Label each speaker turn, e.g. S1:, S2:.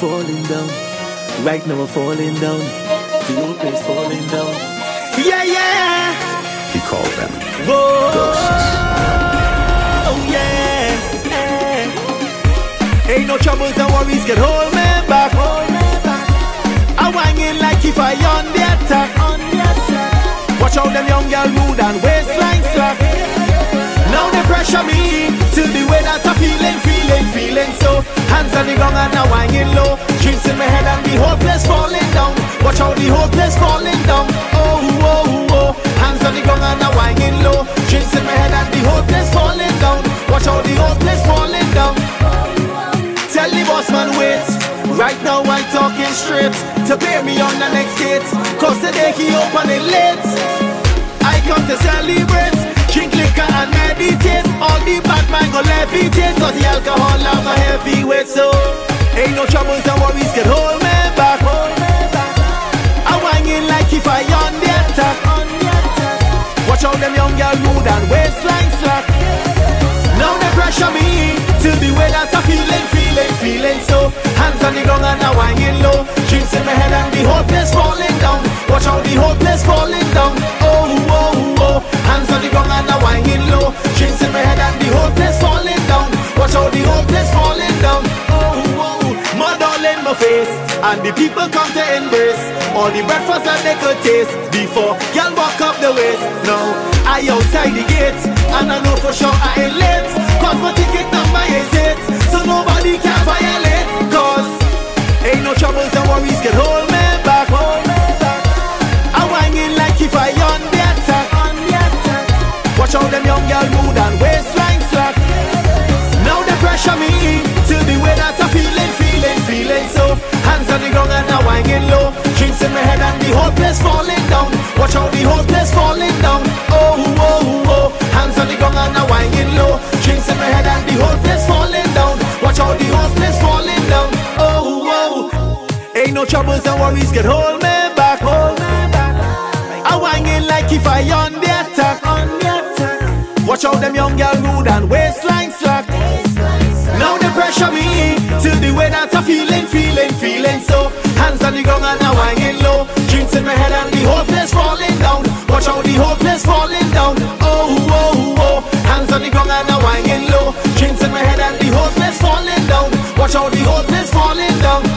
S1: falling down. Right now we're falling down. The whole place falling down. Yeah, yeah.
S2: He called them
S1: Whoa. ghosts. Oh yeah. yeah. Ain't no troubles and worries can hold me back. Hold me back. I'm whining like if I on the attack. On the attack. Watch out them young girl mood and waistline slack. Now they pressure me to the way and now hanging low. Drinks in my head and the hopeless falling down. Watch out the place falling down. Oh, oh, oh, oh. Hands on the ground and now hanging low. Drinks in my head and the place falling down. Watch out the place falling down. Tell the boss man wait. Right now I'm talking straight to pay me on the next date. Cause today he open it late. I come to celebrate, drink liquor and meditate. All the bad man go levitate, cause the alcohol have a heavy weight. So Out them young girl mood and waistline slack. Now they pressure me to the way that I'm feeling, feeling, feeling so. Hands on the ground and I'm hanging low. Drinks in my head and the whole place falling down. Watch out the whole place falling down. Oh, oh, oh. Hands on the ground and I'm hanging low. Drinks in my head and the whole place falling down. Watch out the whole place falling down. Oh, oh. Mud all in my face. And the people come to embrace all the breakfast that they could taste before y'all walk up the waist. I outside the gate, and I know for sure I ain't late. Cause my ticket number is eight, so nobody can violate. Cause ain't no troubles and worries can hold me back. Hold me back. I'm whining like if I on the attack. On the attack. Watch out them young girl mood and waistline slack. Now they pressure me to the way that I'm feeling, feeling, feeling so. Hands on the ground and I'm hanging low. no troubles and worries can hold me back. Hold me back. I wangin' like if I on the attack. On the attack. Watch out them young girl rude and waistline slack. Now they pressure me till the way that I'm feeling, feeling, feeling so. Hands on the ground and I wangin' low. Dreams in my head and the hopeless falling down. Watch out the hopeless falling down. Oh oh oh. Hands on the ground and I wangin' low. Dreams in my head and the hopeless falling down. Watch out the hopeless falling down.